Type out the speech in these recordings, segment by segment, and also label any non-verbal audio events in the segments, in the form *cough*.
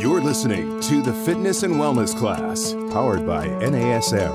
You're listening to the Fitness and Wellness Class, powered by NASM.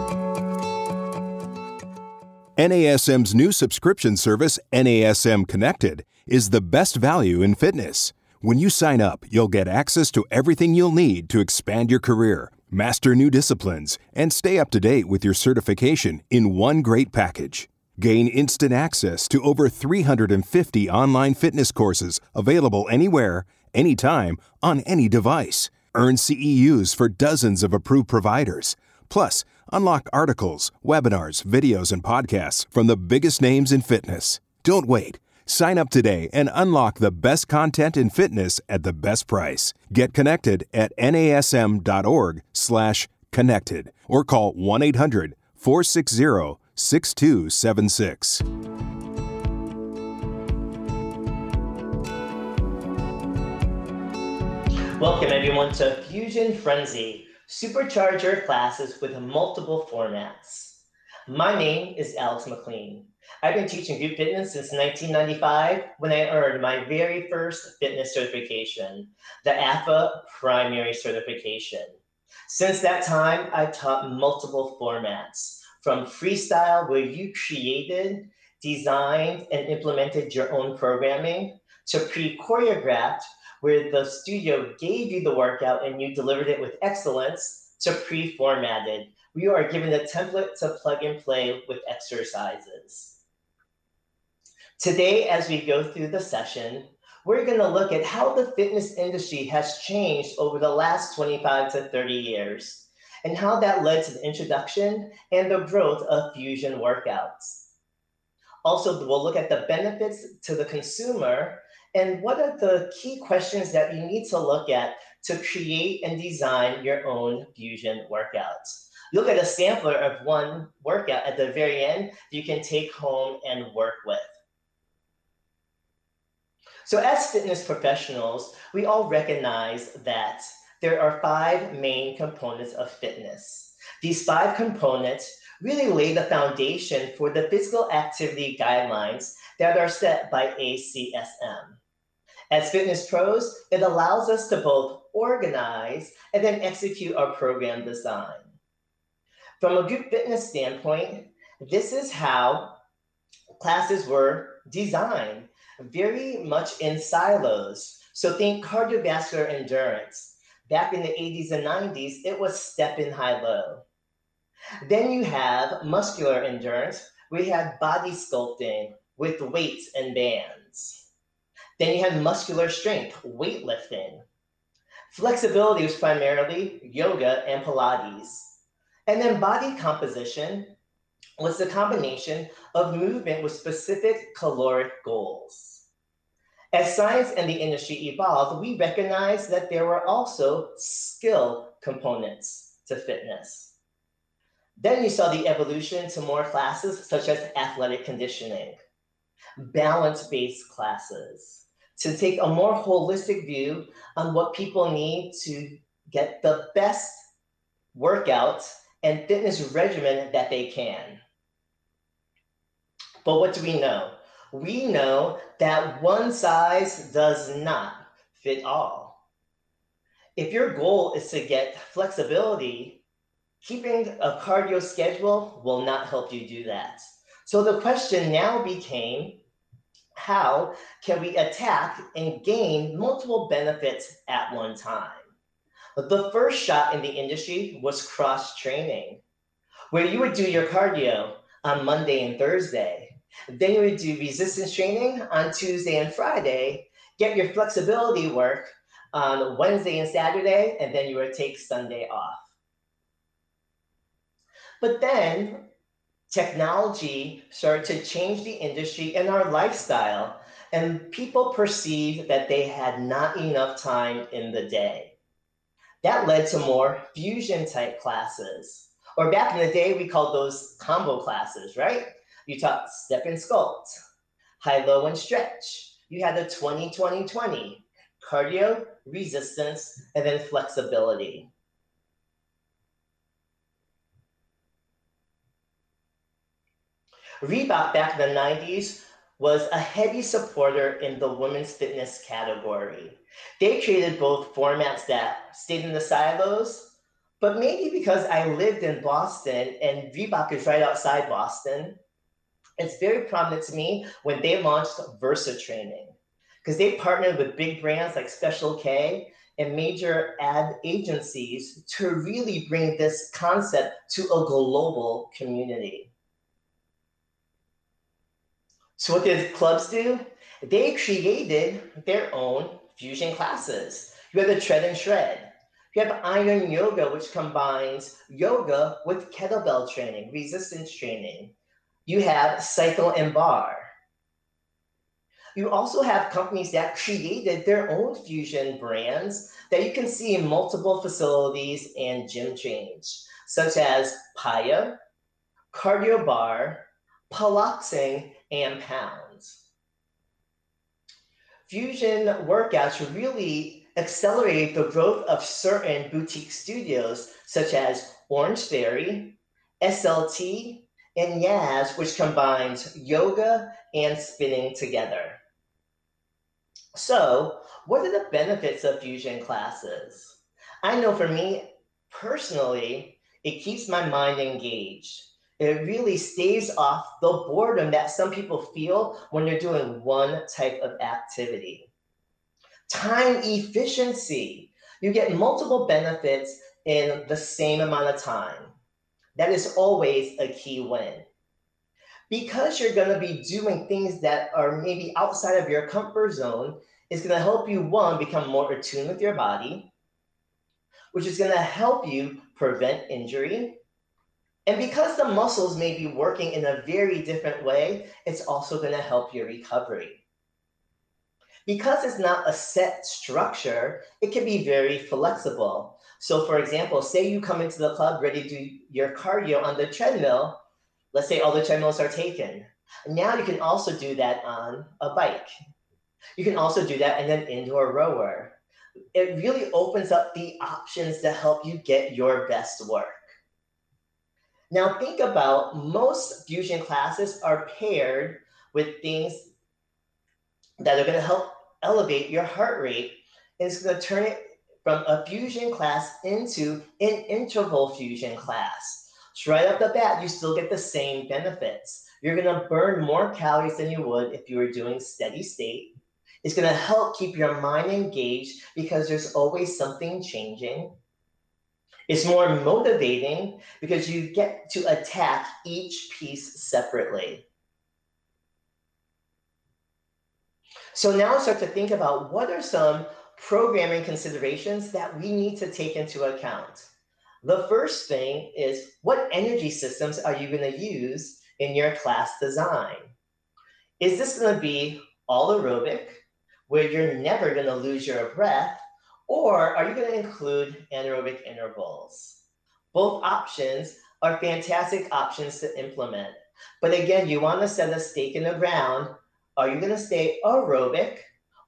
NASM's new subscription service, NASM Connected, is the best value in fitness. When you sign up, you'll get access to everything you'll need to expand your career, master new disciplines, and stay up to date with your certification in one great package. Gain instant access to over 350 online fitness courses available anywhere, anytime, on any device. Earn CEUs for dozens of approved providers. Plus, unlock articles, webinars, videos, and podcasts from the biggest names in fitness. Don't wait. Sign up today and unlock the best content in fitness at the best price. Get connected at nasm.org/slash connected or call 1-800-460-6276. Welcome everyone to Fusion Frenzy, supercharger classes with multiple formats. My name is Alex McLean. I've been teaching group fitness since 1995 when I earned my very first fitness certification, the AFA Primary Certification. Since that time, I've taught multiple formats, from freestyle, where you created, designed, and implemented your own programming, to pre-choreographed, where the studio gave you the workout and you delivered it with excellence, to pre-formatted, we are given a template to plug and play with exercises. Today, as we go through the session, we're going to look at how the fitness industry has changed over the last 25 to 30 years, and how that led to the introduction and the growth of fusion workouts. Also, we'll look at the benefits to the consumer and what are the key questions that you need to look at to create and design your own fusion workouts. Look at a sampler of one workout at the very end you can take home and work with. So as fitness professionals, we all recognize that there are five main components of fitness. These five components really lay the foundation for the physical activity guidelines that are set by ACSM. As fitness pros, it allows us to both organize and then execute our program design. From a group fitness standpoint, this is how classes were designed, very much in silos. So think cardiovascular endurance. Back in the 80s and 90s, it was step in high low. Then you have muscular endurance. We had body sculpting with weights and bands. Then you had muscular strength, weightlifting. Flexibility was primarily yoga and Pilates. And then body composition was the combination of movement with specific caloric goals. As science and the industry evolved, we recognized that there were also skill components to fitness. Then you saw the evolution to more classes such as athletic conditioning, balance-based classes, to take a more holistic view on what people need to get the best workout and fitness regimen that they can. But what do we know? We know that one size does not fit all. If your goal is to get flexibility, keeping a cardio schedule will not help you do that. So the question now became, how can we attack and gain multiple benefits at one time? The first shot in the industry was cross training, where you would do your cardio on Monday and Thursday. Then you would do resistance training on Tuesday and Friday, get your flexibility work on Wednesday and Saturday, and then you would take Sunday off. But then technology started to change the industry and our lifestyle, and people perceived that they had not enough time in the day. That led to more fusion type classes. Or back in the day, we called those combo classes, right? You taught step and sculpt, high, low, and stretch. You had the 20, 20, 20, cardio, resistance, and then flexibility. Reebok back in the 90s was a heavy supporter in the women's fitness category. They created both formats that stayed in the silos, but maybe because I lived in Boston and Reebok is right outside Boston, it's very prominent to me when they launched Versa Training because they partnered with big brands like Special K and major ad agencies to really bring this concept to a global community. So, what did clubs do? They created their own fusion classes. You have the tread and shred. You have iron yoga, which combines yoga with kettlebell training, resistance training. You have cycle and barre. You also have companies that created their own fusion brands that you can see in multiple facilities and gym chains, such as PiYo, Cardio Barre, Piloxing, and Pounds. Fusion workouts really accelerate the growth of certain boutique studios, such as Orangetheory, SLT, and YAS, which combines yoga and spinning together. So, what are the benefits of fusion classes? I know for me personally, it keeps my mind engaged. It really stays off the boredom that some people feel when they're doing one type of activity. Time efficiency. You get multiple benefits in the same amount of time. That is always a key win. Because you're going to be doing things that are maybe outside of your comfort zone, it's going to help you, one, become more attuned with your body, which is going to help you prevent injury. And because the muscles may be working in a very different way, it's also going to help your recovery. Because it's not a set structure, it can be very flexible. So, for example, say you come into the club ready to do your cardio on the treadmill. Let's say all the treadmills are taken. Now you can also do that on a bike. You can also do that in an indoor rower. It really opens up the options to help you get your best work. Now, think about most fusion classes are paired with things that are going to help elevate your heart rate. And it's going to turn it from a fusion class into an interval fusion class. So right off the bat, you still get the same benefits. You're going to burn more calories than you would if you were doing steady state. It's going to help keep your mind engaged because there's always something changing. It's more motivating because you get to attack each piece separately. So now start to think about what are some programming considerations that we need to take into account. The first thing is what energy systems are you going to use in your class design? Is this going to be all aerobic, where you're never going to lose your breath, or are you going to include anaerobic intervals? Both options are fantastic options to implement. But again, you want to set a stake in the ground. Are you going to stay aerobic,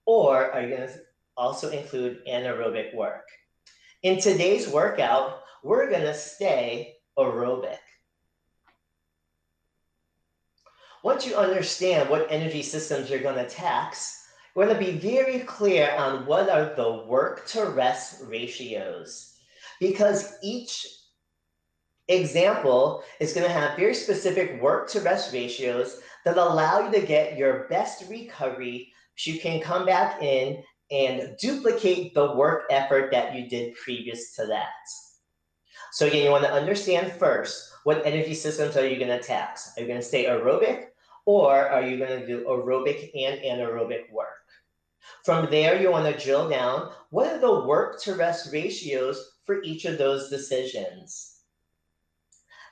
or are you going to also include anaerobic work? In today's workout, we're going to stay aerobic. Once you understand what energy systems you're going to tax, we're going to be very clear on what are the work to rest ratios because each example is going to have very specific work to rest ratios that allow you to get your best recovery so you can come back in and duplicate the work effort that you did previous to that. So again, you want to understand first what energy systems are you going to tax? Are you going to stay aerobic or are you going to do aerobic and anaerobic work? From there, you want to drill down what are the work to rest ratios for each of those decisions.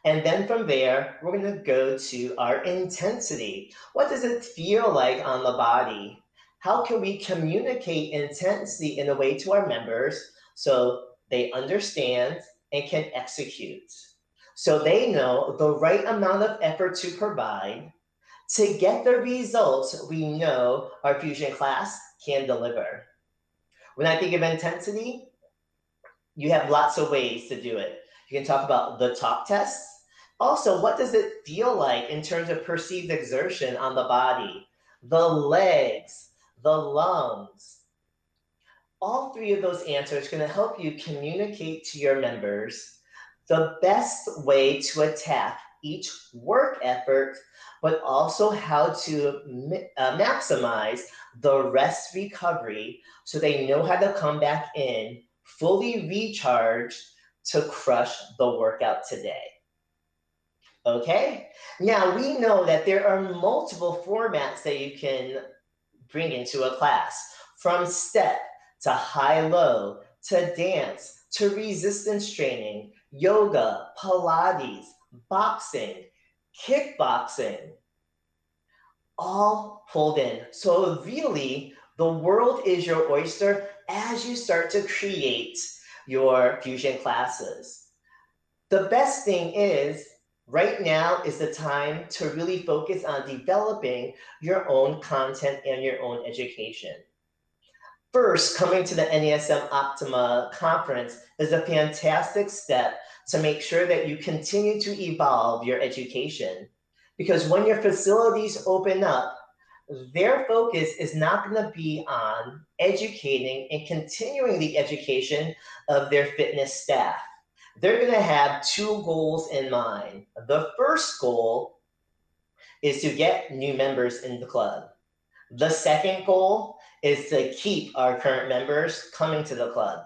And then from there, we're going to go to our intensity. What does it feel like on the body? How can we communicate intensity in a way to our members so they understand and can execute? So they know the right amount of effort to provide to get the results we know our fusion class can deliver. When I think of intensity, you have lots of ways to do it. You can talk about the talk tests. Also, what does it feel like in terms of perceived exertion on the body? the legs, the lungs. All three of those answers are going to help you communicate to your members the best way to attack each work effort, but also how to uh, maximize the rest recovery so they know how to come back in fully recharged to crush the workout today. Okay, now we know that there are multiple formats that you can bring into a class from step to high low to dance to resistance training, yoga, Pilates, boxing, kickboxing, all pulled in. So, really, the world is your oyster as you start to create your fusion classes. The best thing is, right now is the time to really focus on developing your own content and your own education. First, coming to the NASM Optima conference is a fantastic step to make sure that you continue to evolve your education. Because when your facilities open up, their focus is not going to be on educating and continuing the education of their fitness staff. They're going to have two goals in mind. The first goal is to get new members in the club. The second goal is to keep our current members coming to the club.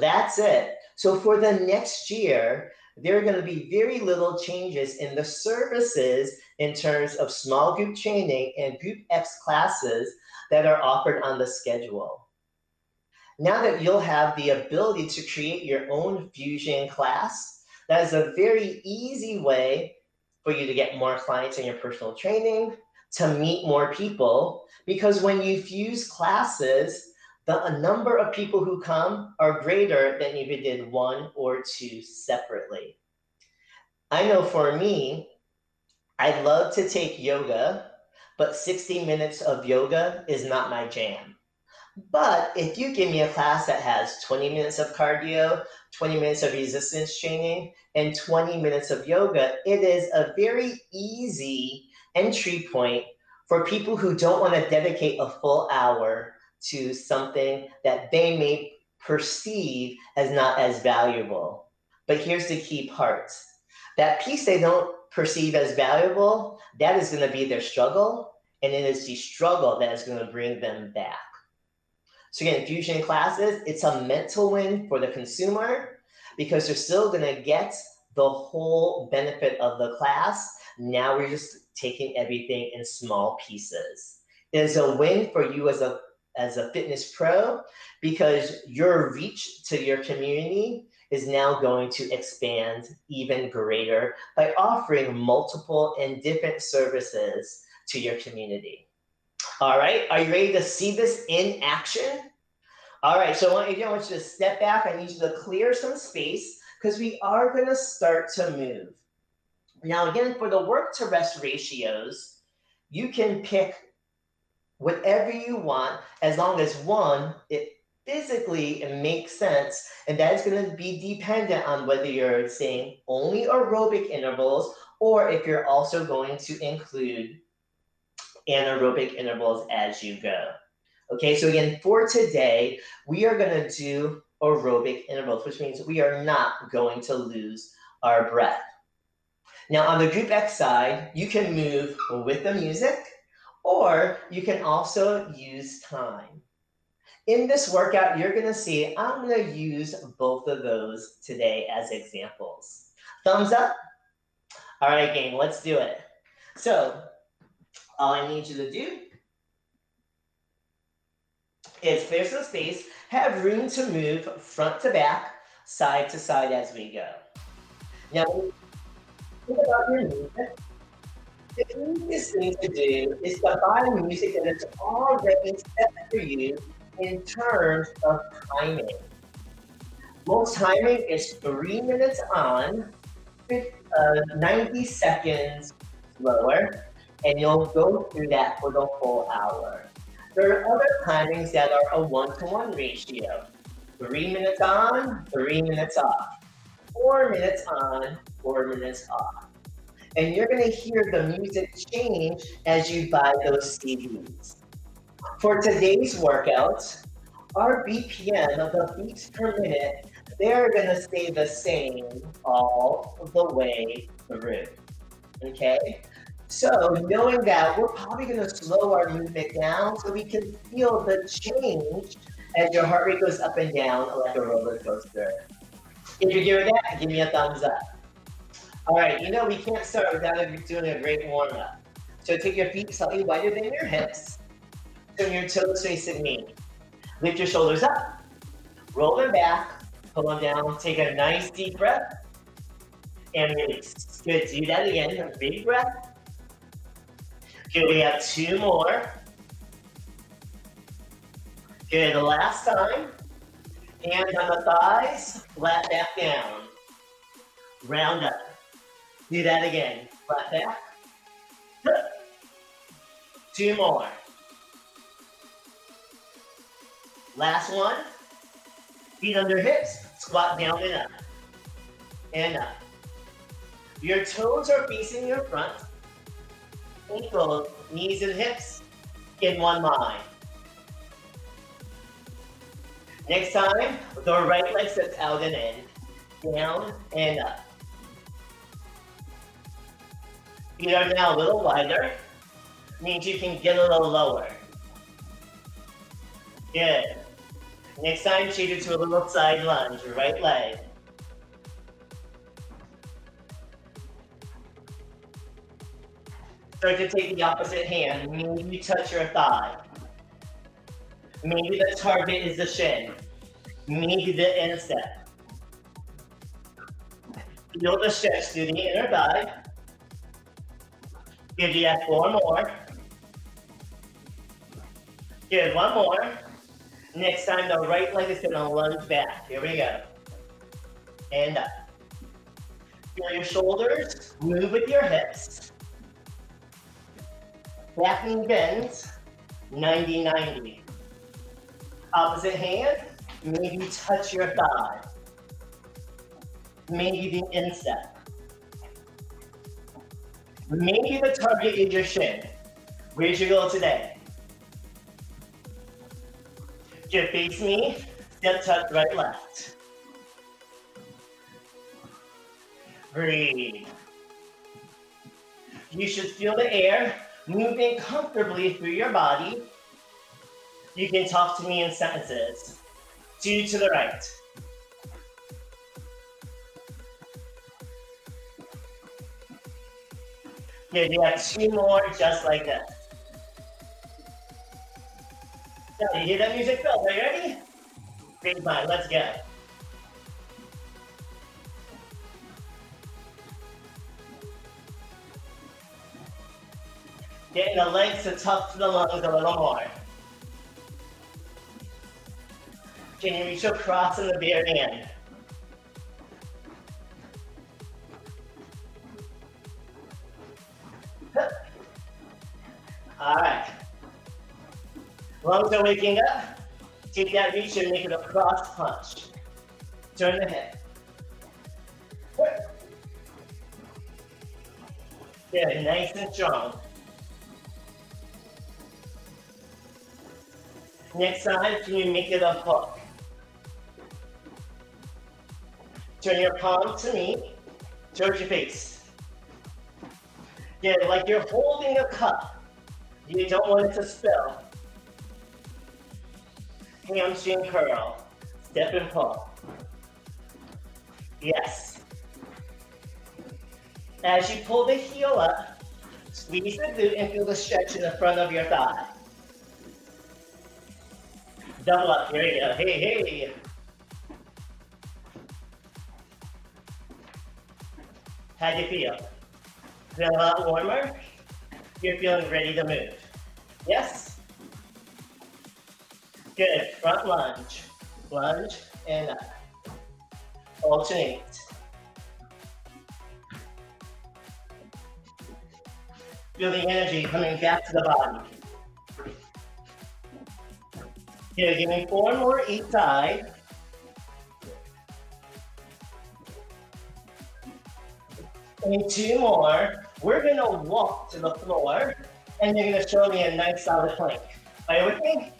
That's it. So for the next year, there are going to be very little changes in the services in terms of small group training and group X classes that are offered on the schedule. Now that you'll have the ability to create your own fusion class, that is a very easy way for you to get more clients in your personal training, to meet more people, because when you fuse classes, the number of people who come are greater than if you did one or two separately. I know for me, I love to take yoga, but 60 minutes of yoga is not my jam. But if you give me a class that has 20 minutes of cardio, 20 minutes of resistance training, and 20 minutes of yoga, it is a very easy entry point for people who don't want to dedicate a full hour to something that they may perceive as not as valuable. But here's the key part that piece they don't perceive as valuable, that is going to be their struggle. And it is the struggle that is going to bring them back. So, again, fusion classes, it's a mental win for the consumer because they're still going to get the whole benefit of the class. Now we're just taking everything in small pieces. It is a win for you as a as a fitness pro because your reach to your community is now going to expand even greater by offering multiple and different services to your community. All right, are you ready to see this in action? All right, so want you, I want you to step back. I need you to clear some space because we are going to start to move. Now, again, for the work to rest ratios, you can pick whatever you want as long as one, it physically it makes sense. And that is going to be dependent on whether you're saying only aerobic intervals or if you're also going to include anaerobic intervals as you go. Okay, so again, for today, we are going to do aerobic intervals, which means we are not going to lose our breath. Now, on the group X side, you can move with the music or you can also use time. In this workout, you're gonna see I'm gonna use both of those today as examples. Thumbs up? All right, gang, let's do it. So, all I need you to do is clear some space, have room to move front to back, side to side as we go. Now, think about your movement the easiest thing to do is to find music that is already set for you in terms of timing. Most timing is three minutes on, uh, 90 seconds slower, and you'll go through that for the whole hour. There are other timings that are a one to one ratio three minutes on, three minutes off, four minutes on, four minutes off. and you're going to hear the music change as you buy those CDs. For today's workout, our BPM, of the beats per minute, they're to stay the same all the way through. Okay? So, knowing that, we're probably to slow our movement down so we can feel the change as your heart rate goes up and down like a roller coaster. If you're doing that, give me a thumbs up. All right, you know we can't start without doing a great warm up. So take your feet slightly wider than your hips. Turn your toes facing me. Lift your shoulders up. Roll them back. Pull them down. Take a nice deep breath. And release. Good. Do that again. A big breath. Good. We have two more. Good. The last time. Hands on the thighs. Flat back down. Round up. Do that again. Flat back. Two more. Last one. Feet under hips. Squat down and up. And up. Your toes are facing your front. Ankles, knees, and hips in one line. Next time, the right leg steps out and in. Down and up. Feet are now a little wider. Means you can get a little lower. Good. Next time, change it to a little side lunge, your right leg. Start to take the opposite hand. Maybe you touch your thigh. Maybe the target is the shin. Maybe the instep. Feel the stretch through the inner thigh. Give you that four more. Good, one more. Next time, the right leg is gonna lunge back. Here we go. And up. Feel your shoulders, move with your hips. Back knee bends, 90-90. Opposite hand, maybe touch your thigh. Maybe the instep. Maybe the target is your shin. Where's your goal today? Just face me, step touch right left. Breathe. You should feel the air moving comfortably through your body. You can talk to me in sentences. Two to the right. Good, you have two more just like this. You hear that music, bell? Are you ready? Great mind, let's go. Getting the legs to tuck to the lungs a little more. Can you reach across in the bare hand? *laughs* All right. Lungs are waking up. Take that reach and make it a cross punch. Turn the head. Good, nice and strong. Next time, can you make it a hook? Turn your palm to me, towards your face. Good, like you're holding a cup. You don't want it to spill hamstring curl. Step and pull. Yes. As you pull the heel up, squeeze the glute and feel the stretch in the front of your thigh. Double up. Here we go. Hey, hey. How do you feel? Feel a lot warmer? You're feeling ready to move. Yes? Good. Front lunge. Lunge and up. Alternate. Feel the energy coming back to the body. Here, give me four more each side. And two more. we're gonna walk to the floor and you're gonna show me a nice solid plank. Are you with me?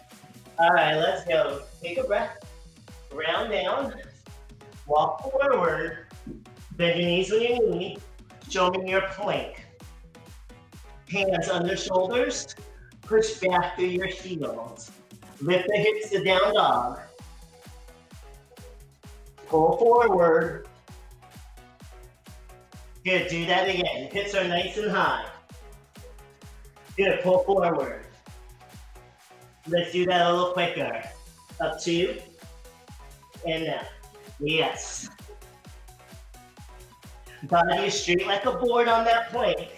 All right, let's go. Take a breath, round down, walk forward, bend your knees when you need, show me your plank. Hands under shoulders, push back through your heels. Lift the hips to down dog. Pull forward. Good, do that again. Hips are nice and high. Good, pull forward. Let's do that a little quicker. Up two, and down. Yes. Body straight like a board on that plank.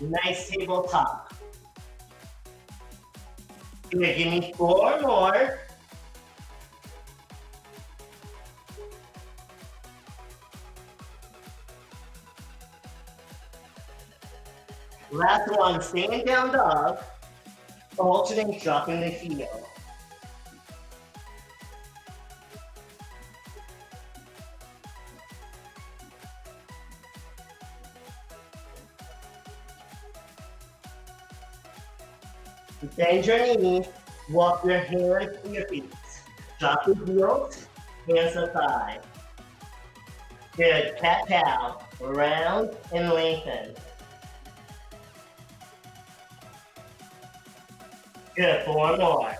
Nice tabletop. Good, give me four more. Last one, stand down dog, alternate dropping the heel. Bend your knee, walk your hands to your feet. Drop the heels, hands aside. Good, cat cow, round and lengthen. Good, four more.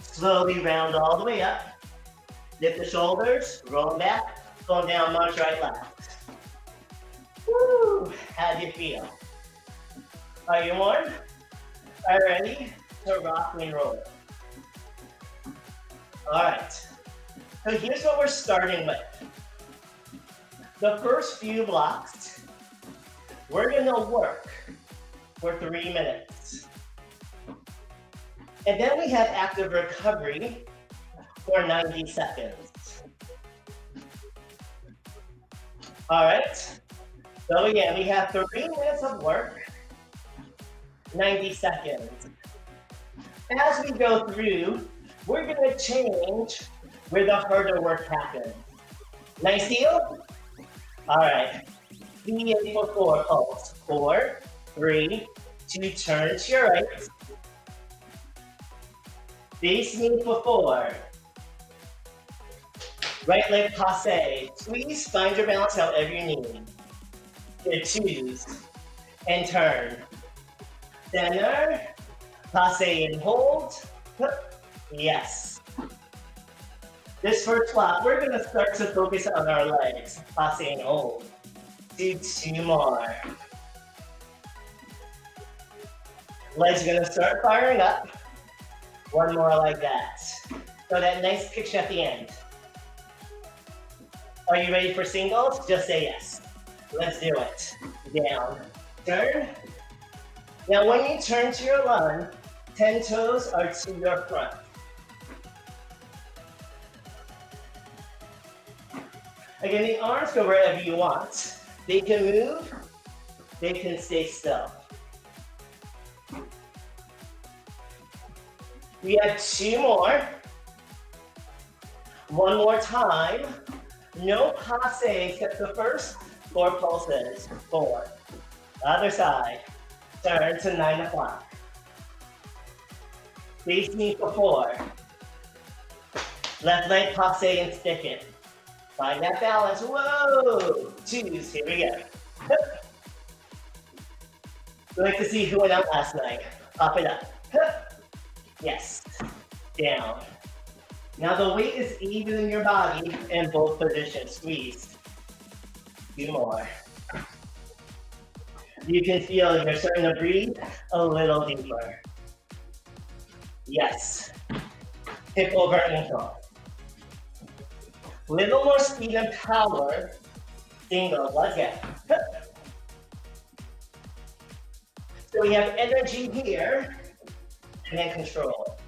Slowly round all the way up. Lift the shoulders, roll them back, going down, march right, left. Woo! How do you feel? Are you warm? Are you ready to rock and roll? All right. So here's what we're starting with. The first few blocks we're gonna work for three minutes. And then we have active recovery for 90 seconds. All right. So again, we have three minutes of work, 90 seconds. As we go through, we're gonna change where the harder work happens. Nice deal? All right. In for four pulse. Oh, four, three, two, turn to your right. Base knee for four. Right leg passe. Please find your balance however you need. Good, choose. And turn. Center. Passe and hold. Yes. This first block, we're gonna start to focus on our legs. Passe and hold do two more. Legs are gonna start firing up. One more like that. So that nice picture at the end. Are you ready for singles? Just say yes. Let's do it. Down, turn. Now when you turn to your lunge, 10 toes are to your front. Again, the arms go wherever you want. They can move, they can stay still. We have two more. One more time. No passe except the first four pulses. Four. Other side. Turn to nine o'clock. Face me for four. Left leg passe and stick it. Find that balance. Whoa! Twos. Here we go. *laughs* we like to see who went out last night. Pop it up. *laughs* Yes. Down. Now the weight is even in your body in both positions. Squeeze. Two more. You can feel you're starting to breathe a little deeper. Yes. Hip over ankle little more speed and power. Single, get. So we have energy here, and then control.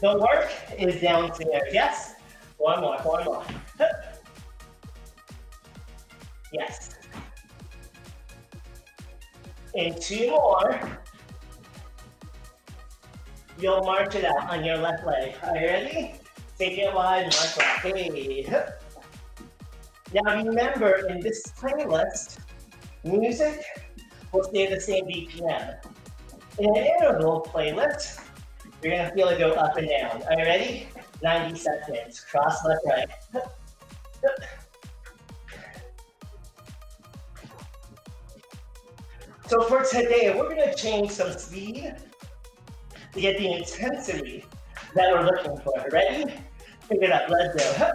The work is downstairs, yes? One more, one more. Yes. And two more. You'll march it out on your left leg. Are you ready? Take it wide, march out. Hey. Now remember, in this playlist, music will stay the same BPM. In an interval playlist, you're gonna feel it go up and down. Are you ready? 90 seconds. Cross left, right. So for today, we're gonna change some speed to get the intensity that we're looking for. Ready? Pick it up, let's go.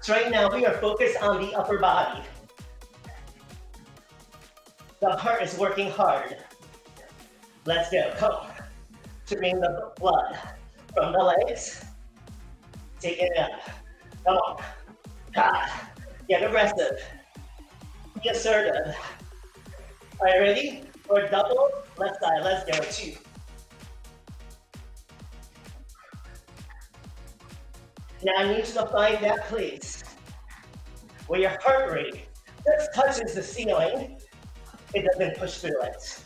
So right now we are focused on the upper body. The heart is working hard. Let's go, come. To bring the blood from the legs. Take it up. Come on. God. Get aggressive. Be assertive. Are you ready? For double, left side, let's go, two. Now I need you to find that place where your heart rate just touches the ceiling. It doesn't push through it.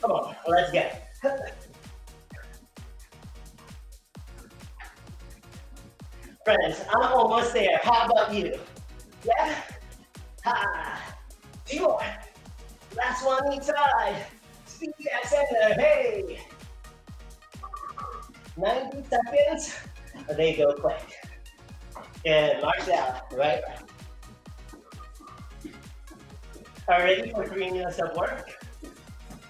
Come on, let's get. *laughs* Friends, I'm almost there. How about you? Yeah? Ha! More. Last one each side. Speed at center. Hey! 90 seconds. They go quick. And march out. Right? Are ready for three minutes of work?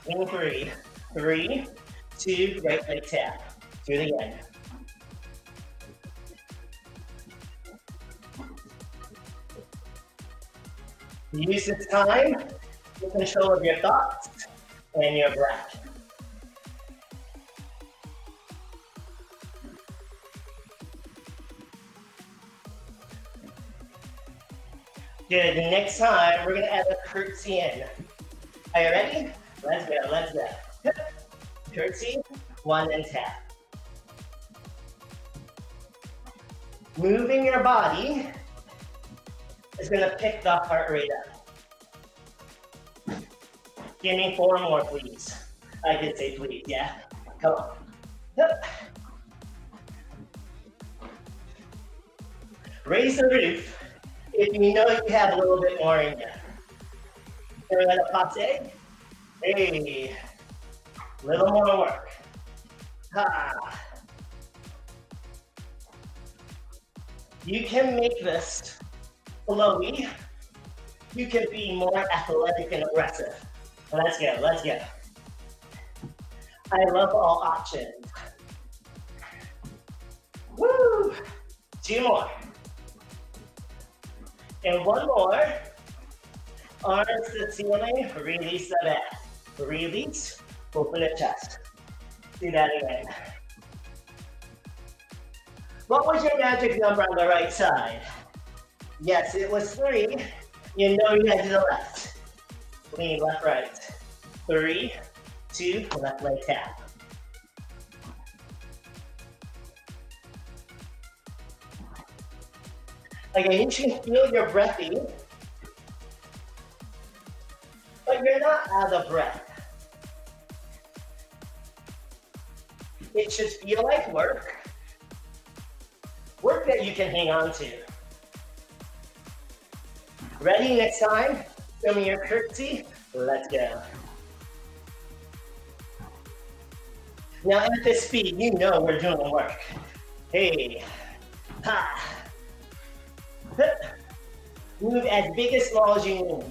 In three, three, two, right leg tap. Do it again. Use this time to control of your thoughts and your breath. Good. Next time, we're gonna add a curtsy in. Are you ready? Let's go. Let's go. Curtsy, one and tap. Moving your body is gonna pick the heart rate up. Give me four more, please. I did say please, yeah. Come on. Yep. Raise the roof if you know you have a little bit more in you. Here at a pate. Hey, little more work. Ha. You can make this flowy. You can be more athletic and aggressive. Let's go, let's go. I love all options. Woo! Two more. And one more. Arms to ceiling, release the back. Release, open the chest. Do that again. What was your magic number on the right side? Yes, it was three. You know you had to the left. Lean left, right. Three, two, left leg tap. Again, you should feel your breathing, but you're not out of breath. It should feel like work, work that you can hang on to. Ready next time? Show me your curtsy. Let's go. Now at this speed, you know we're doing the work. Hey, ha. Move as big as small as you need.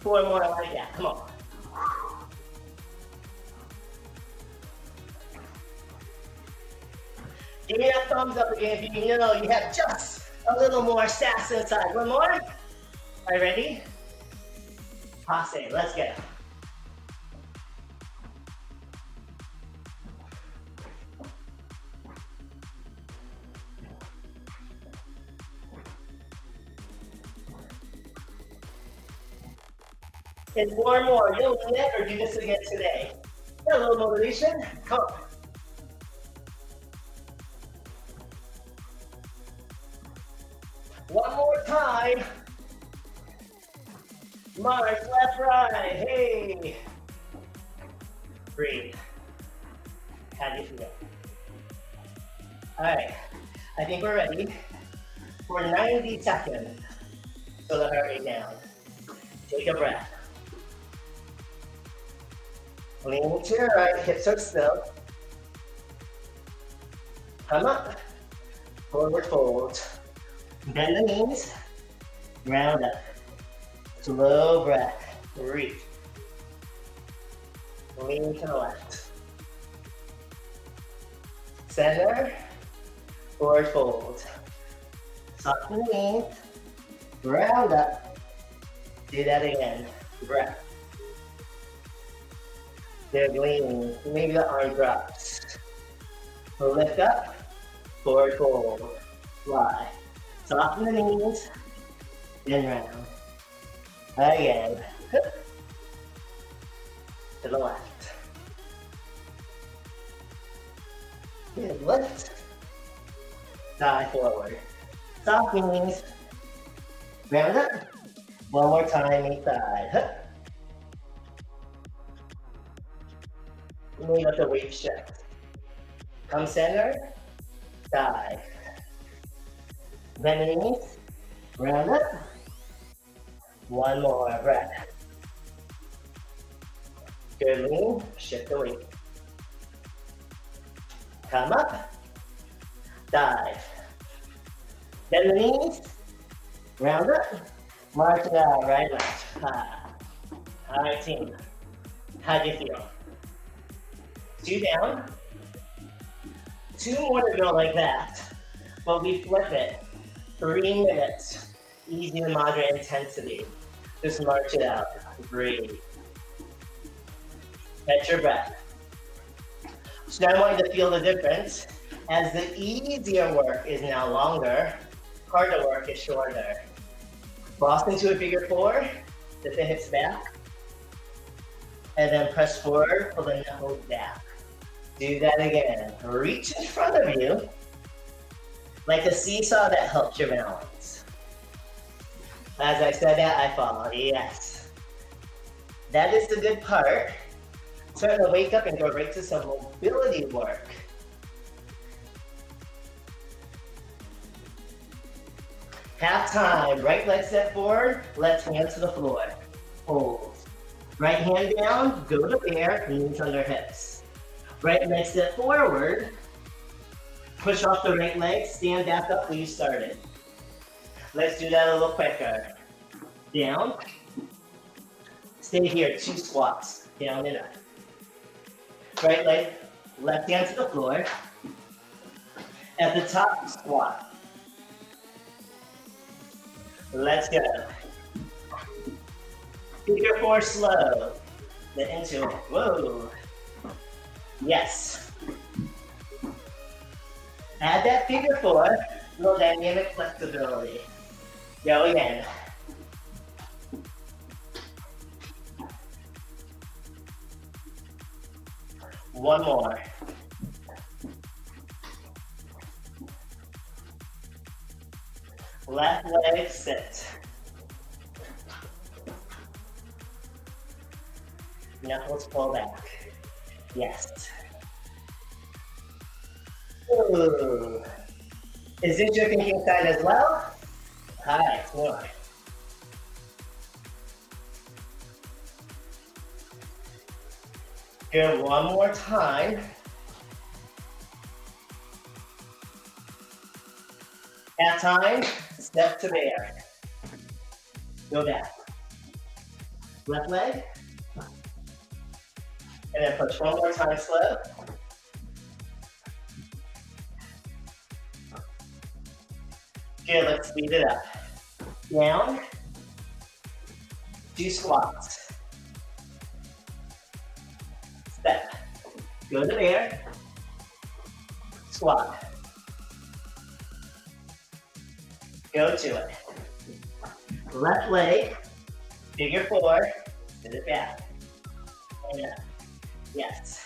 Four more like that. Come on. Give me that thumbs up again if you know you have just a little more sass inside. One more. Are you ready? Passe. Let's it. And one more. You'll never do this again today. Get a little motivation? Come 90 seconds. So the heart rate down. Take a breath. Lean to your right, hips are still. Come up, forward fold. Bend the knees, round up. Slow breath, breathe. Lean to the left. Center, forward fold. Soften the knees, round up. Do that again, breath. Good, lean, maybe the arm drops. Lift up, forward fold, fly. Soften the knees, and round. Again. To the left. Good, lift. Thigh forward. Knees. Round up. One more time, each side. Knee with the weight shift. Come center. Dive. Bend the knees. Round up. One more breath. Good lean, shift the weight. Come up, dive. Bend the knees, round up, march it out, right, left. All right, team. How do you feel? Two down, two more to go like that, but we flip it. Three minutes, easy to moderate intensity. Just march it out. Breathe. Catch your breath. So now I want you to feel the difference as the easier work is now longer, harder work is shorter. Cross into a figure four, lift the hips back, and then press forward, pull the knuckles back. Do that again. Reach in front of you, like a seesaw that helps your balance. As I said that, I fall. Yes. That is the good part. Starting to wake up and go right to some mobility work. Half time. Right leg step forward, left hand to the floor. Hold. Right hand down, go to bear, knees under hips. Right leg step forward, push off the right leg, stand back up where you started. Let's do that a little quicker. Down. Stay here, two squats. Down and up. Right leg, left hand to the floor. At the top, squat. Let's go. Figure four slow. Then into, whoa. Yes. Add that figure four, little dynamic flexibility. Go again. One more. Left leg sit. Knuckles pull back. Yes. Ooh. Is this your thinking side as well? Hi, more. Good, one more time. That time, step to bear. Go back. Left leg. And then push one more time slow. Good, let's speed it up. Down. Do squats. Step. Go to bear. Squat. Go to it. Left leg, figure four, sit it back. And. Yes.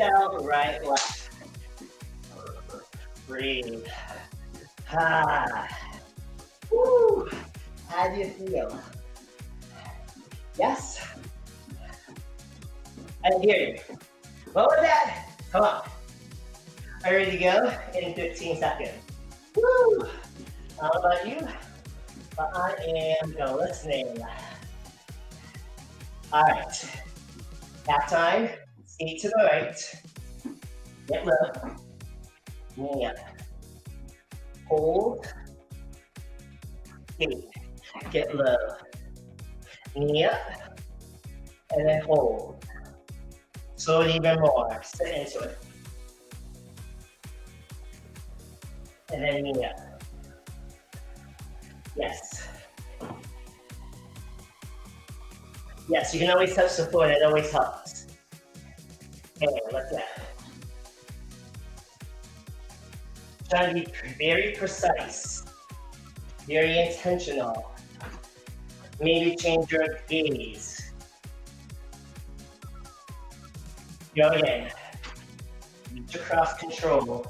Out, right, left. Breathe. Ah. Woo. How do you feel? Yes? I hear you. What was that? Come on. Are you ready to go in 15 seconds? Woo! How about you? But I am listening. All right. Half time. Skate to the right. Get low. Knee up. Hold. Skate. Get low. Knee up. And then hold. Slow it even more. Sit into it. And then knee up. Yes. Yes, you can always the floor. It always helps. Go. To be very precise, very intentional. Maybe change your gaze. Go again. Reach across control.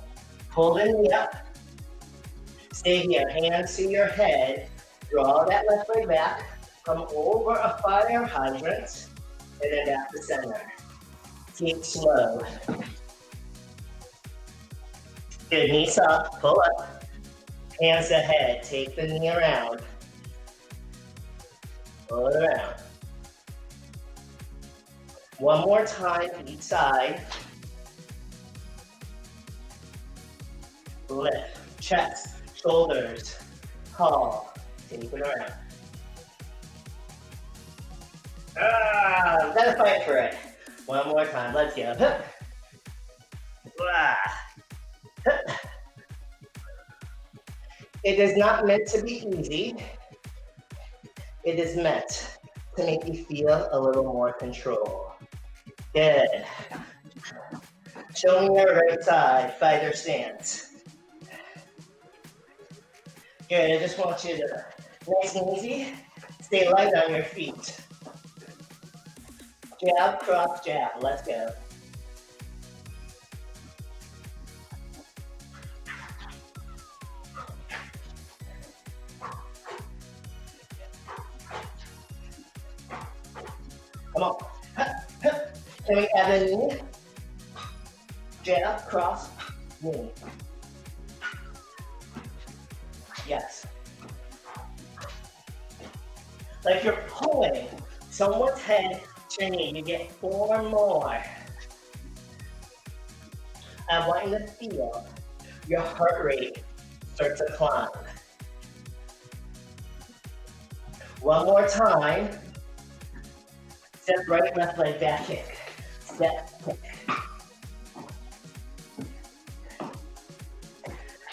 Pull the knee up. Stay here, hands to your head. Draw that left leg back. Come over a fire hydrant. And then back to center. Keep slow. Good, knees up, pull up. Hands ahead, take the knee around. Pull it around. One more time each side. Lift, chest, shoulders, tall, take it around. Ah, gotta fight for it. One more time, let's go. It is not meant to be easy. It is meant to make you feel a little more control. Good. Show me your right side, fighter stance. Good, I just want you to, nice and easy, stay light on your feet. Jab, cross, jab, let's go. Come on. Can we add a knee? Jab, cross, knee. Yes. Like you're pulling someone's head You get four more. I want you feel your heart rate start to climb. One more time. Step right, left leg back kick. Step, kick.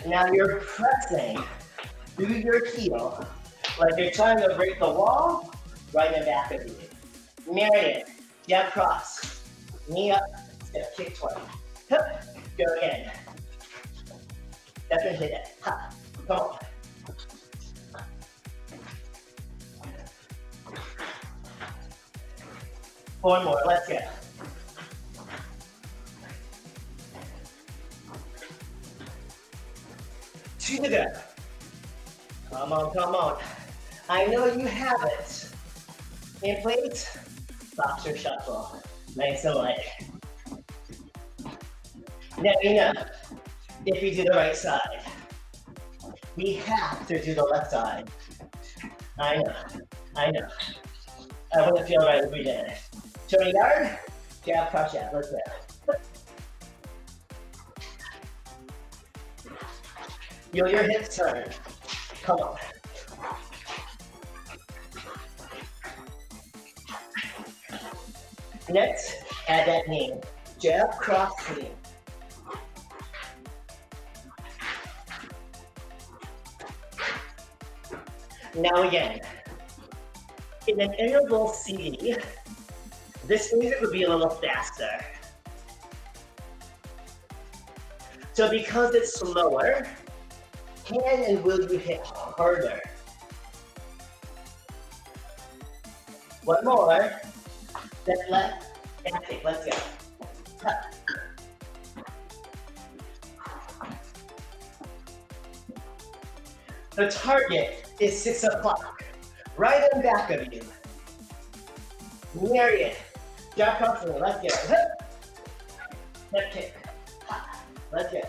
Now you're pressing through your heel, like you're trying to break the wall right in back of you. Mirror jab cross, knee up, step kick twice. Hup, go again. Hit it. Ha, come on. Four more, let's go. Two to go. Come on, come on. I know you have it. In place, boxer shuffle. Nice and light. Now you know, if we do the right side, we have to do the left side. I know, I know. I wouldn't feel right if we did. Turning guard, jab, cross jab, let's go. Feel your hips turn. Come on. Next, add that name, jab cross knee. Now again, in an interval C, this it would be a little faster. So because it's slower, can and will you hit harder? One more. Then left, and. Let's go. Tuck. The target is six o'clock, right in back of you. Lariat. Got comfortable. Let's go. Hip. Hip kick. Let's go.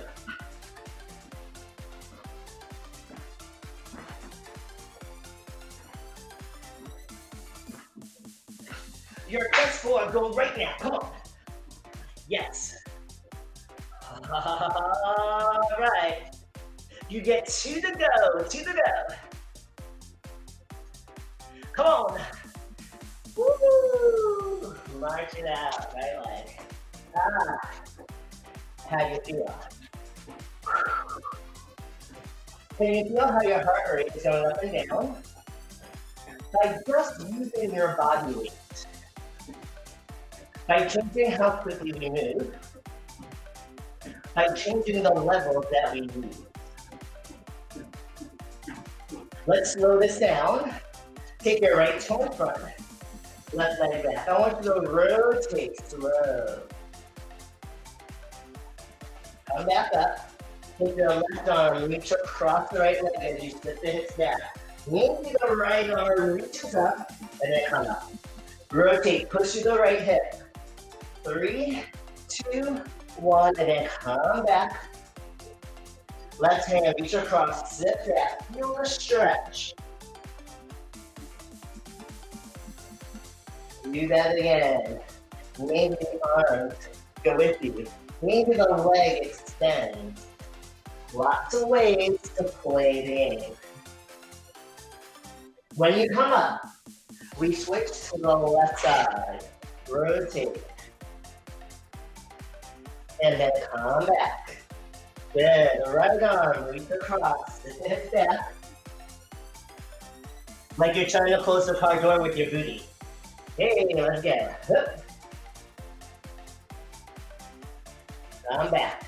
Four, go right now, come on. Yes. All *laughs* right. You get to go, two to go. Come on. Woo! March it out, right leg. Ah. How you feel? Can you feel how your heart rate is going up and down? By just using your body weight. By changing how quickly we move, by changing the level that we use. Let's slow this down. Take your right toe in front. Left leg back. I want you to rotate slow. Come back up. Take your left arm, reach across the right leg as you sit the hips back. Maybe the right arm reaches up and then come up. Rotate, push to the right hip. Three, two, one, and then come back. Left hand, reach across, zip that, feel the stretch. Do that again. Maybe the arms go with you. Maybe the leg extends. Lots of ways to play the game. When you come up, we switch to the left side. Rotate and then come back. Good. Right arm, reach across, hip *laughs* back. Like you're trying to close the car door with your booty. Hey, let's it. Come back.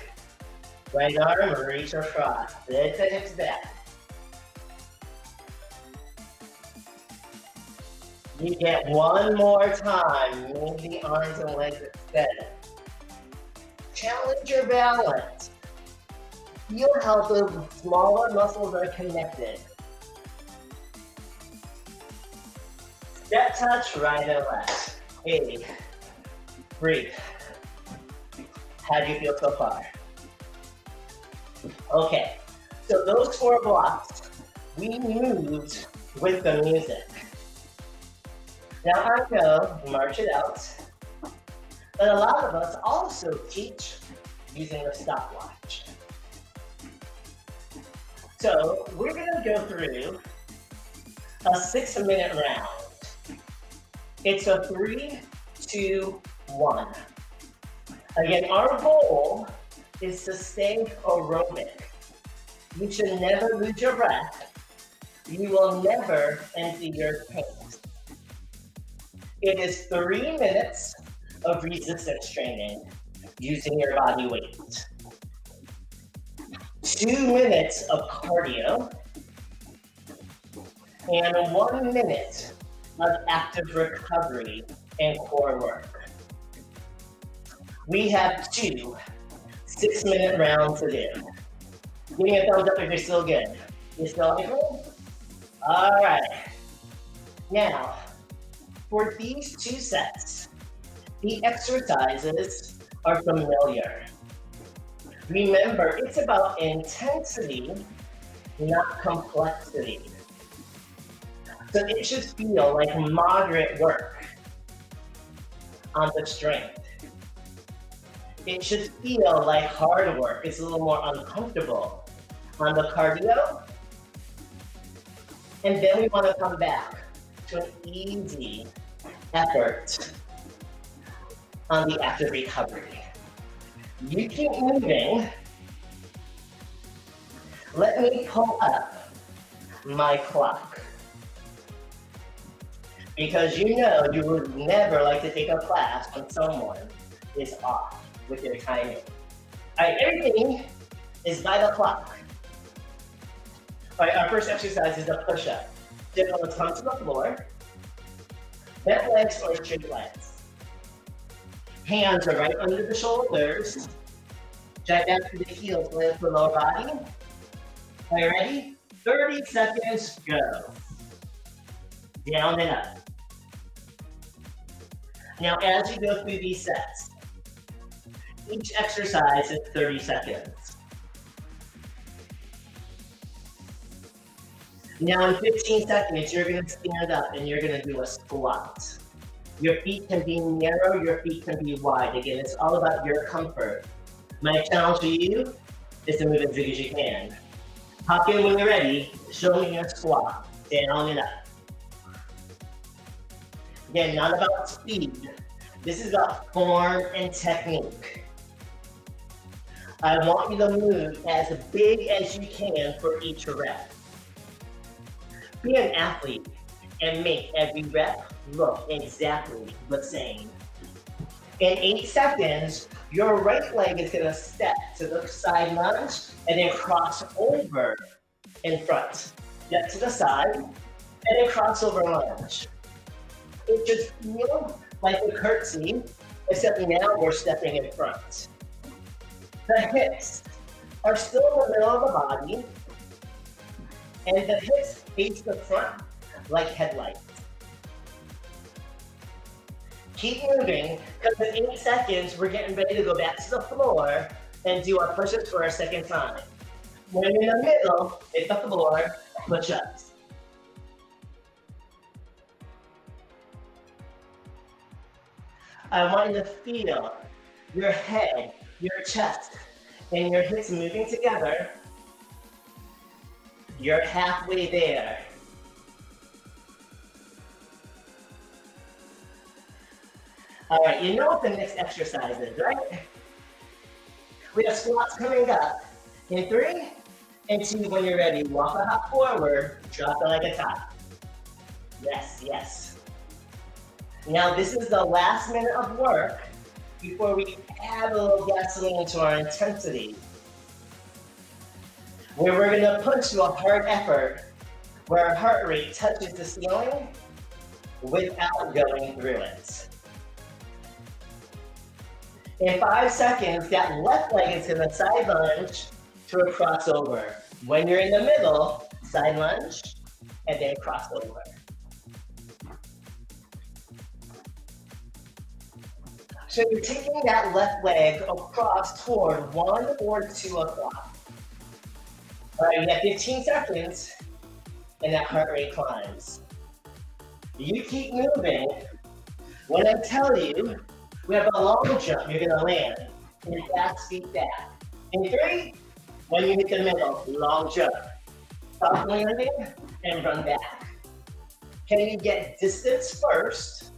Right arm, reach across. Lift the hips back. You get one more time. Move the arms and legs extended challenge your balance. Feel how the smaller muscles are connected. Step touch, right and left. Hey, breathe. How do you feel so far? Okay, so those four blocks, we moved with the music. Now I know, march it out. But a lot of us also teach using a stopwatch. So we're gonna go through a six minute round. It's a three, two, one. Again, our goal is to stay aerobic. You should never lose your breath. You will never empty your tank. It is three minutes of resistance training using your body weight. Two minutes of cardio and one minute of active recovery and core work. We have two six minute rounds to do. Give me a thumbs up if you're still good. You still able? All right. Now, for these two sets, the exercises are familiar. Remember, it's about intensity, not complexity. So it should feel like moderate work on the strength. It should feel like hard work. It's a little more uncomfortable on the cardio. And then we want to come back to an easy effort on the active recovery. You keep moving. Let me pull up my clock. Because you know you would never like to take a class when someone is off with their timing. All right, everything is by the clock. All right, our first exercise is a push-up. Dip on the tongue to the floor. Bent legs or straight legs. Hands are right under the shoulders. Drag down through the heels, lift the lower body. Are you ready? 30 seconds, go. Down and up. Now, as you go through these sets, each exercise is 30 seconds. Now, in 15 seconds, you're going to stand up and you're going to do a squat. Your feet can be narrow, your feet can be wide. Again, it's all about your comfort. My challenge to you is to move as big as you can. Hop in when you're ready, show me your squat, down and up. Again, not about speed. This is about form and technique. I want you to move as big as you can for each rep. Be an athlete and make every rep look exactly the same. In eight seconds, your right leg is gonna step to the side lunge and then cross over in front. Get to the side and then cross over lunge it just feels like a curtsy, except now we're stepping in front. The hips are still in the middle of the body, and the hips face the front like headlights. Keep moving, because in eight seconds, we're getting ready to go back to the floor and do our push-ups for a second time. When in the middle, hit the floor, push-ups. I want you to feel your head, your chest, and your hips moving together. You're halfway there. All right, you know what the next exercise is, right? We have squats coming up. In three, and two, when you're ready, walk a hop forward, drop it like a top. Yes, yes. Now, this is the last minute of work before we add a little gasoline to our intensity. Where we're gonna push to a hard effort where our heart rate touches the ceiling without going through it. In five seconds, that left leg is gonna side lunge to a crossover. When you're in the middle, side lunge, and then crossover. So you're taking that left leg across toward one or two o'clock. All right, you have 15 seconds, and that heart rate climbs. You keep moving. When I tell you, we have a long jump, you're gonna land. And fast feet back. In three, when you hit the middle, long jump. Stop landing and run back. Can you get distance first?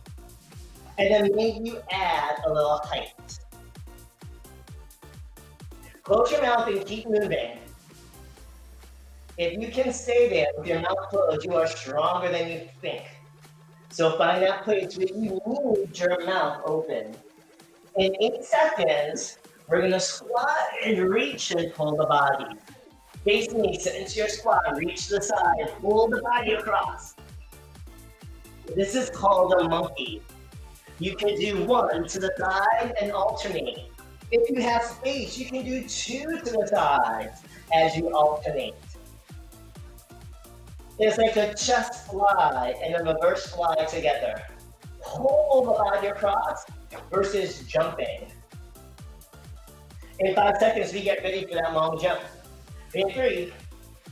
and then maybe you add a little height. Close your mouth and keep moving. If you can stay there with your mouth closed, you are stronger than you think. So find that place where you need your mouth open. In eight seconds, we're gonna squat and reach and pull the body. Face me, sit into your squat, reach the side, pull the body across. This is called a monkey. You can do one to the side and alternate. If you have space, you can do two to the sides as you alternate. It's like a chest fly and a reverse fly together. Pull the body across versus jumping. In five seconds, we get ready for that long jump. In three,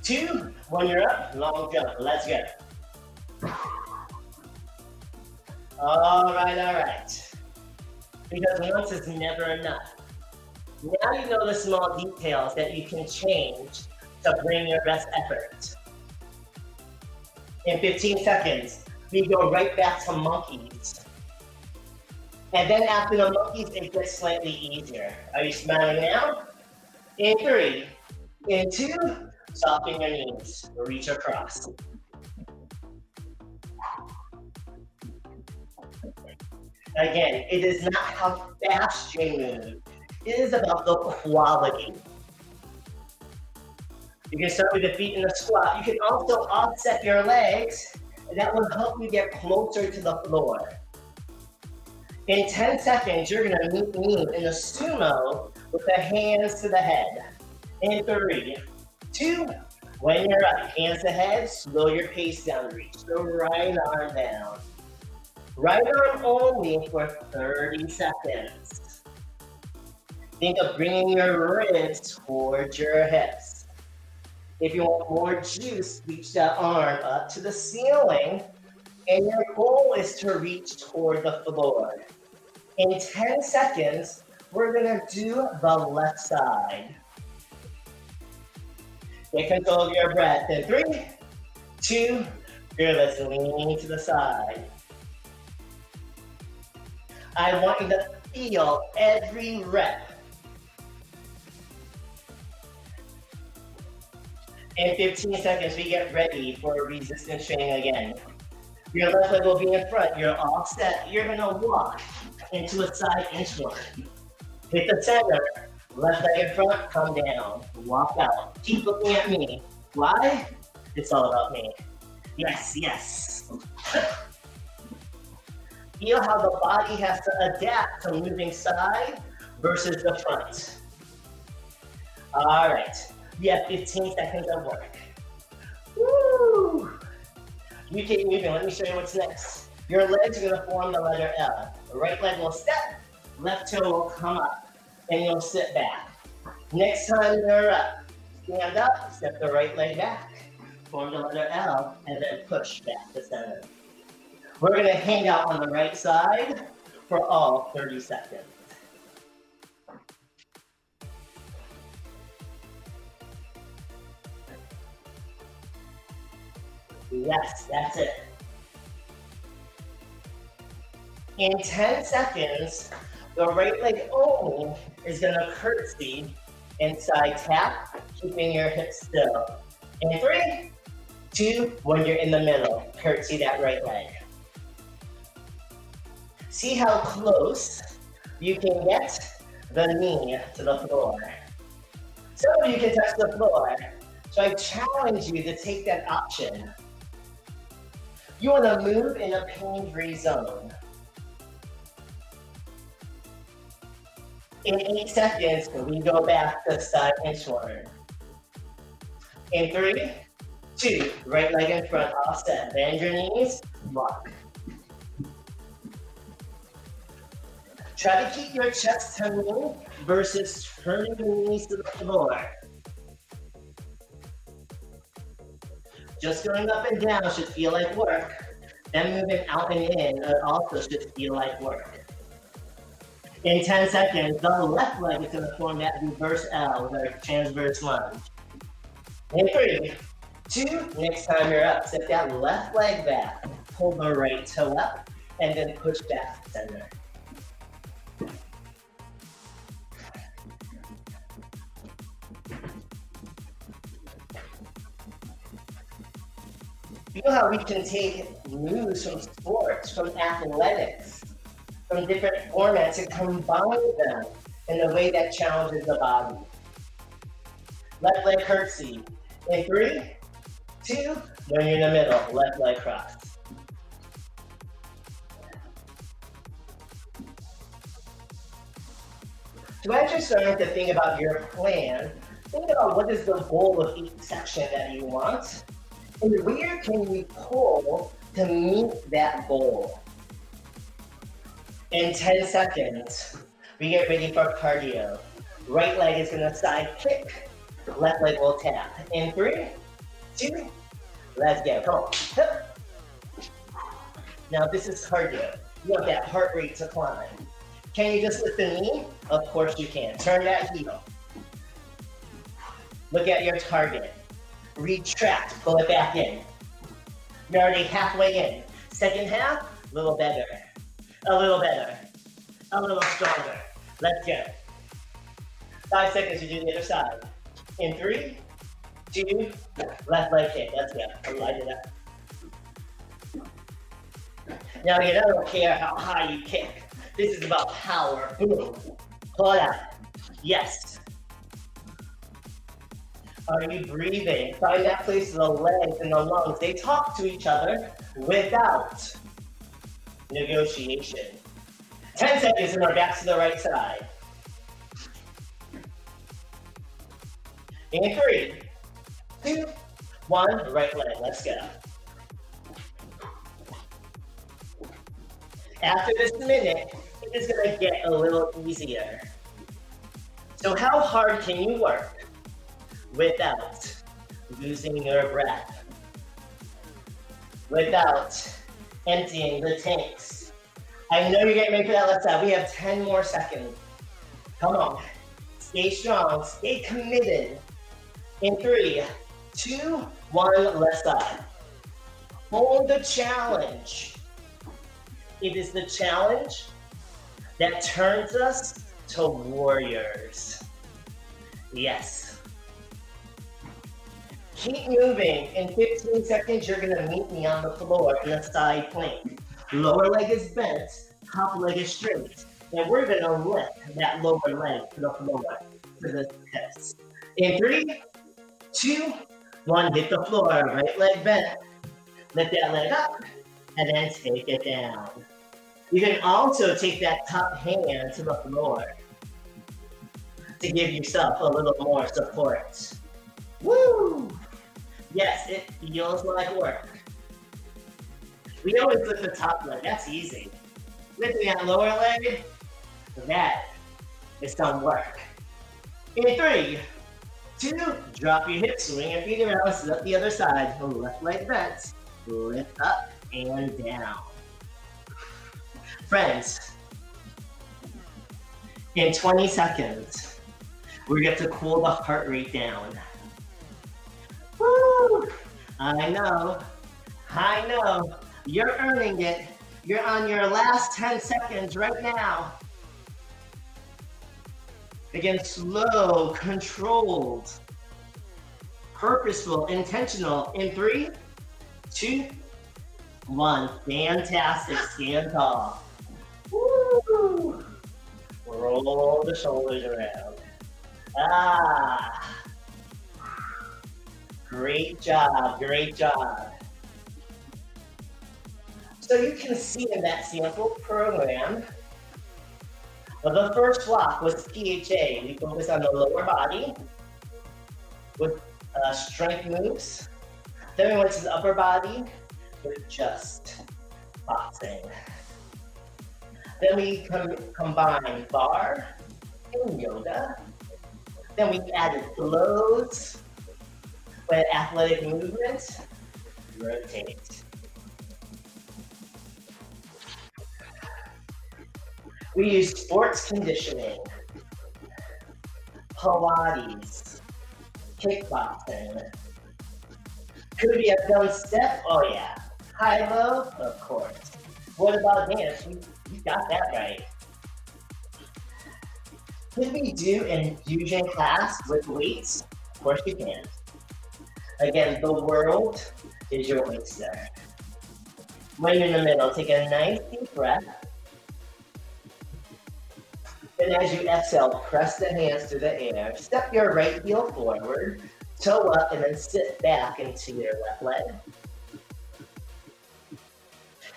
two, when you're up, long jump. Let's go. All right, all right. Because once is never enough. Now you know the small details that you can change to bring your best effort. In 15 seconds, we go right back to monkeys. And then after the monkeys, it gets slightly easier. Are you smiling now? In three, in two, soften your knees, reach across. Again, it is not how fast you move. It is about the quality. You can start with the feet in the squat. You can also offset your legs, that will help you get closer to the floor. In 10 seconds, you're gonna meet me in a sumo with the hands to the head. In three, two, When you're up, hands ahead, slow your pace down. Reach the right arm down. Right arm only for 30 seconds. Think of bringing your ribs towards your hips. If you want more juice, reach that arm up to the ceiling. And your goal is to reach toward the floor. In 10 seconds, we're gonna do the left side. Take control of your breath in three, two, fearless, lean to the side. I want you to feel every rep. In 15 seconds, we get ready for resistance training again. Your left leg will be in front. You're all set. You're gonna walk into a side inchworm. Hit the center. Left leg in front, come down. Walk out. Keep looking at me. Why? It's all about me. Yes, yes. Feel how the body has to adapt to moving side versus the front. All right. We have 15 seconds of work. Woo! You keep moving. Let me show you what's next. Your legs are going to form the letter L. The right leg will step, left toe will come up, and you'll sit back. Next time you're up, stand up, step the right leg back, form the letter L, and then push back to center. We're going to hang out on the right side for all 30 seconds. Yes, that's it. In 10 seconds, the right leg only is gonna curtsy inside tap, keeping your hips still. In three, two, when you're in the middle, curtsy that right leg. See how close you can get the knee to the floor. Some of you can touch the floor, so I challenge you to take that option. You want to move in a pain-free zone. In eight seconds, we go back to side inchworm. In three, two, right leg in front, offset. Bend your knees, walk. Try to keep your chest turning versus turning the knees to the floor. Just going up and down should feel like work. Then moving out and in also should feel like work. In 10 seconds, the left leg is going to form that reverse L with our transverse lunge. In three, two, next time you're up, set that left leg back, pull the right toe up, and then push back to center. Feel how we can take moves from sports, from athletics, from different formats and combine them in a way that challenges the body. Left leg curtsy. In three, two, when you're in the middle, left leg cross. So as you're starting to think about your plan, think about what is the goal of each section that you want, and where can we pull to meet that goal? In 10 seconds, we get ready for cardio. Right leg is gonna side kick, left leg will tap. In three, two, let's go. Come on. Now this is cardio. You want that heart rate to climb. Can you just lift the knee? Of course you can. Turn that heel. Look at your target. Retract, pull it back in. You're already halfway in. Second half, a little better. A little better. A little stronger. Let's go. Five seconds to do the other side. In three, two, left leg kick. Let's go. Light it up. Now again, I don't care how high you kick. This is about power. Pull it out. Yes. Are you breathing? Find that place of the legs and the lungs. They talk to each other without negotiation. 10 seconds and we're back to the right side. In three, two, one, right leg. Let's go. After this minute, it is gonna get a little easier. So how hard can you work without losing your breath? Without emptying the tanks? I know you're getting ready for that left side. We have 10 more seconds. Come on. Stay strong, stay committed. In three, two, one, left side. Hold the challenge. It is the challenge that turns us to warriors. Yes. Keep moving. In 15 seconds, you're gonna meet me on the floor in a side plank. Lower leg is bent, top leg is straight. And we're gonna lift that lower leg to the floor to the hips. In three, two, one, hit the floor, right leg bent. Lift that leg up, and then take it down. You can also take that top hand to the floor to give yourself a little more support. Woo! Yes, it feels like work. We always lift the top leg, that's easy. Lifting that lower leg, that is some work. In three, two, drop your hips, swing your feet around, sit up the other side. Left leg bent, lift up and down. Friends, in 20 seconds, we get to cool the heart rate down. Woo! I know, I know, you're earning it. You're on your last 10 seconds right now. Again, slow, controlled, purposeful, intentional. In three, two, one. Fantastic. Stand tall. Woo! Roll the shoulders around. Ah. Great job. Great job. So you can see in that sample program the first block was PHA. We focus on the lower body with uh, strength moves. Then we went to the upper body with just boxing. Then we com- combined barre and yoga. Then we added flows with athletic movement. Rotate. We use sports conditioning, Pilates, kickboxing. Could we have done step? Oh yeah. High low? Of course. What about dance? You, you got that right. Could we do an fusion class with weights? Of course you can. Again, the world is your oyster. When you're in the middle, take a nice deep breath. And as you exhale, press the hands through the air. Step your right heel forward, toe up, and then sit back into your left leg.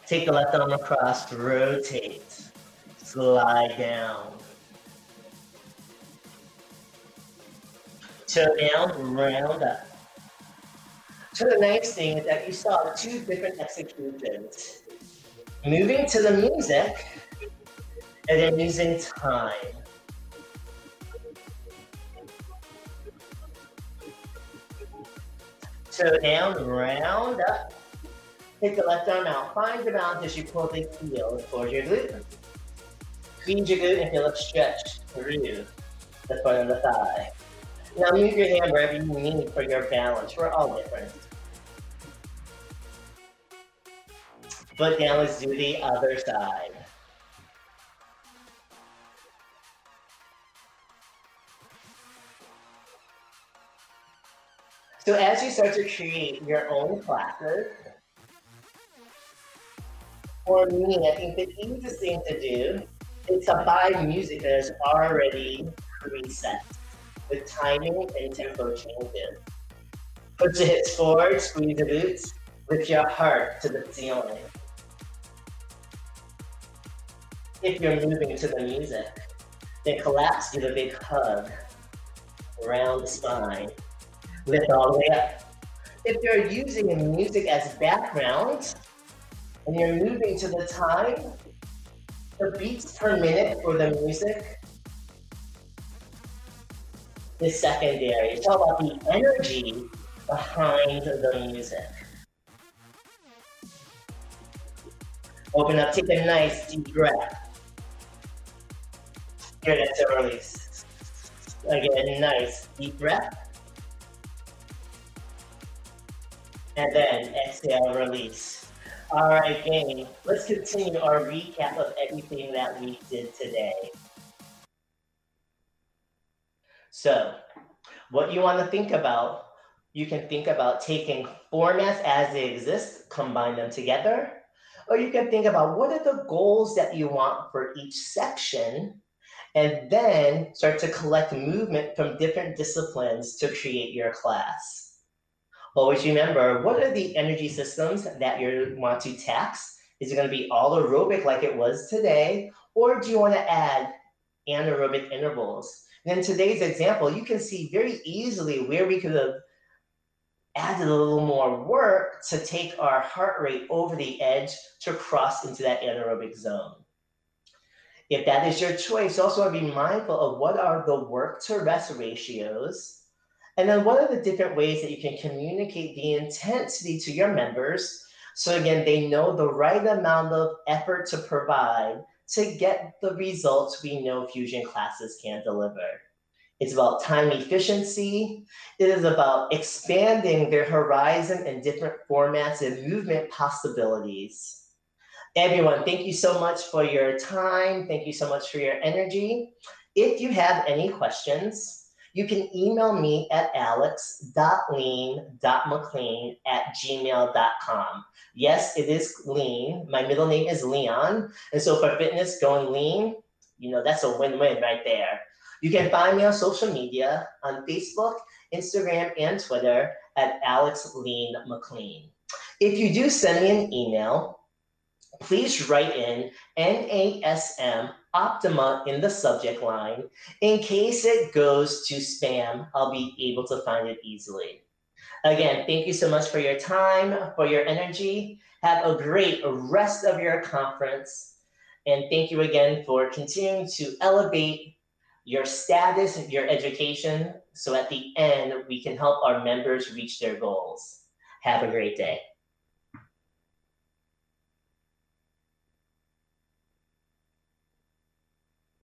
Take the left arm across, rotate, slide down. Toe down, round up. So the nice thing is that you saw two different executions. Moving to the music, and then using time. So down, round up. Take the left arm out. Find your balance as you pull the heel towards your glute. Squeeze your glute and feel it stretch through the front of the thigh. Now move your hand wherever you need for your balance. We're all different. Foot down, let's do the other side. So as you start to create your own classes, for me, I think the easiest thing to do is to buy music that is already preset with timing and tempo changes. Put your hips forward, squeeze the glutes, lift your heart to the ceiling. If you're moving to the music, then collapse, give a big hug around the spine. Lift all the way up. if you're using music as background and you're moving to the time, the beats per minute for the music is secondary. It's all about the energy behind the music. Open up, take a nice deep breath. Here, that's a release. Again, nice deep breath. And then exhale, release. All right, gang, let's continue our recap of everything that we did today. So, what you want to think about, you can think about taking formats as they exist, combine them together, or you can think about what are the goals that you want for each section, and then start to collect movement from different disciplines to create your class. Always remember, what are the energy systems that you want to tax? Is it going to be all aerobic like it was today, or do you want to add anaerobic intervals? And in today's example, you can see very easily where we could have added a little more work to take our heart rate over the edge to cross into that anaerobic zone. If that is your choice, also be mindful of what are the work to rest ratios, and then what are the different ways that you can communicate the intensity to your members so again, they know the right amount of effort to provide to get the results we know fusion classes can deliver. It's about time efficiency. It is about expanding their horizon and different formats and movement possibilities. Everyone, thank you so much for your time. Thank you so much for your energy. If you have any questions, you can email me at alex.lean.mclean at gmail.com. Yes, it is lean. My middle name is Leon. And so for fitness, going lean, you know, that's a win win right there. You can find me on social media on Facebook, Instagram, and Twitter at Alex Lean McLean. If you do send me an email, please write in NASM Optima in the subject line. In case it goes to spam, I'll be able to find it easily. Again, thank you so much for your time, for your energy. Have a great rest of your conference. And thank you again for continuing to elevate your status, your education, so at the end, we can help our members reach their goals. Have a great day.